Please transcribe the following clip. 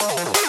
Oh.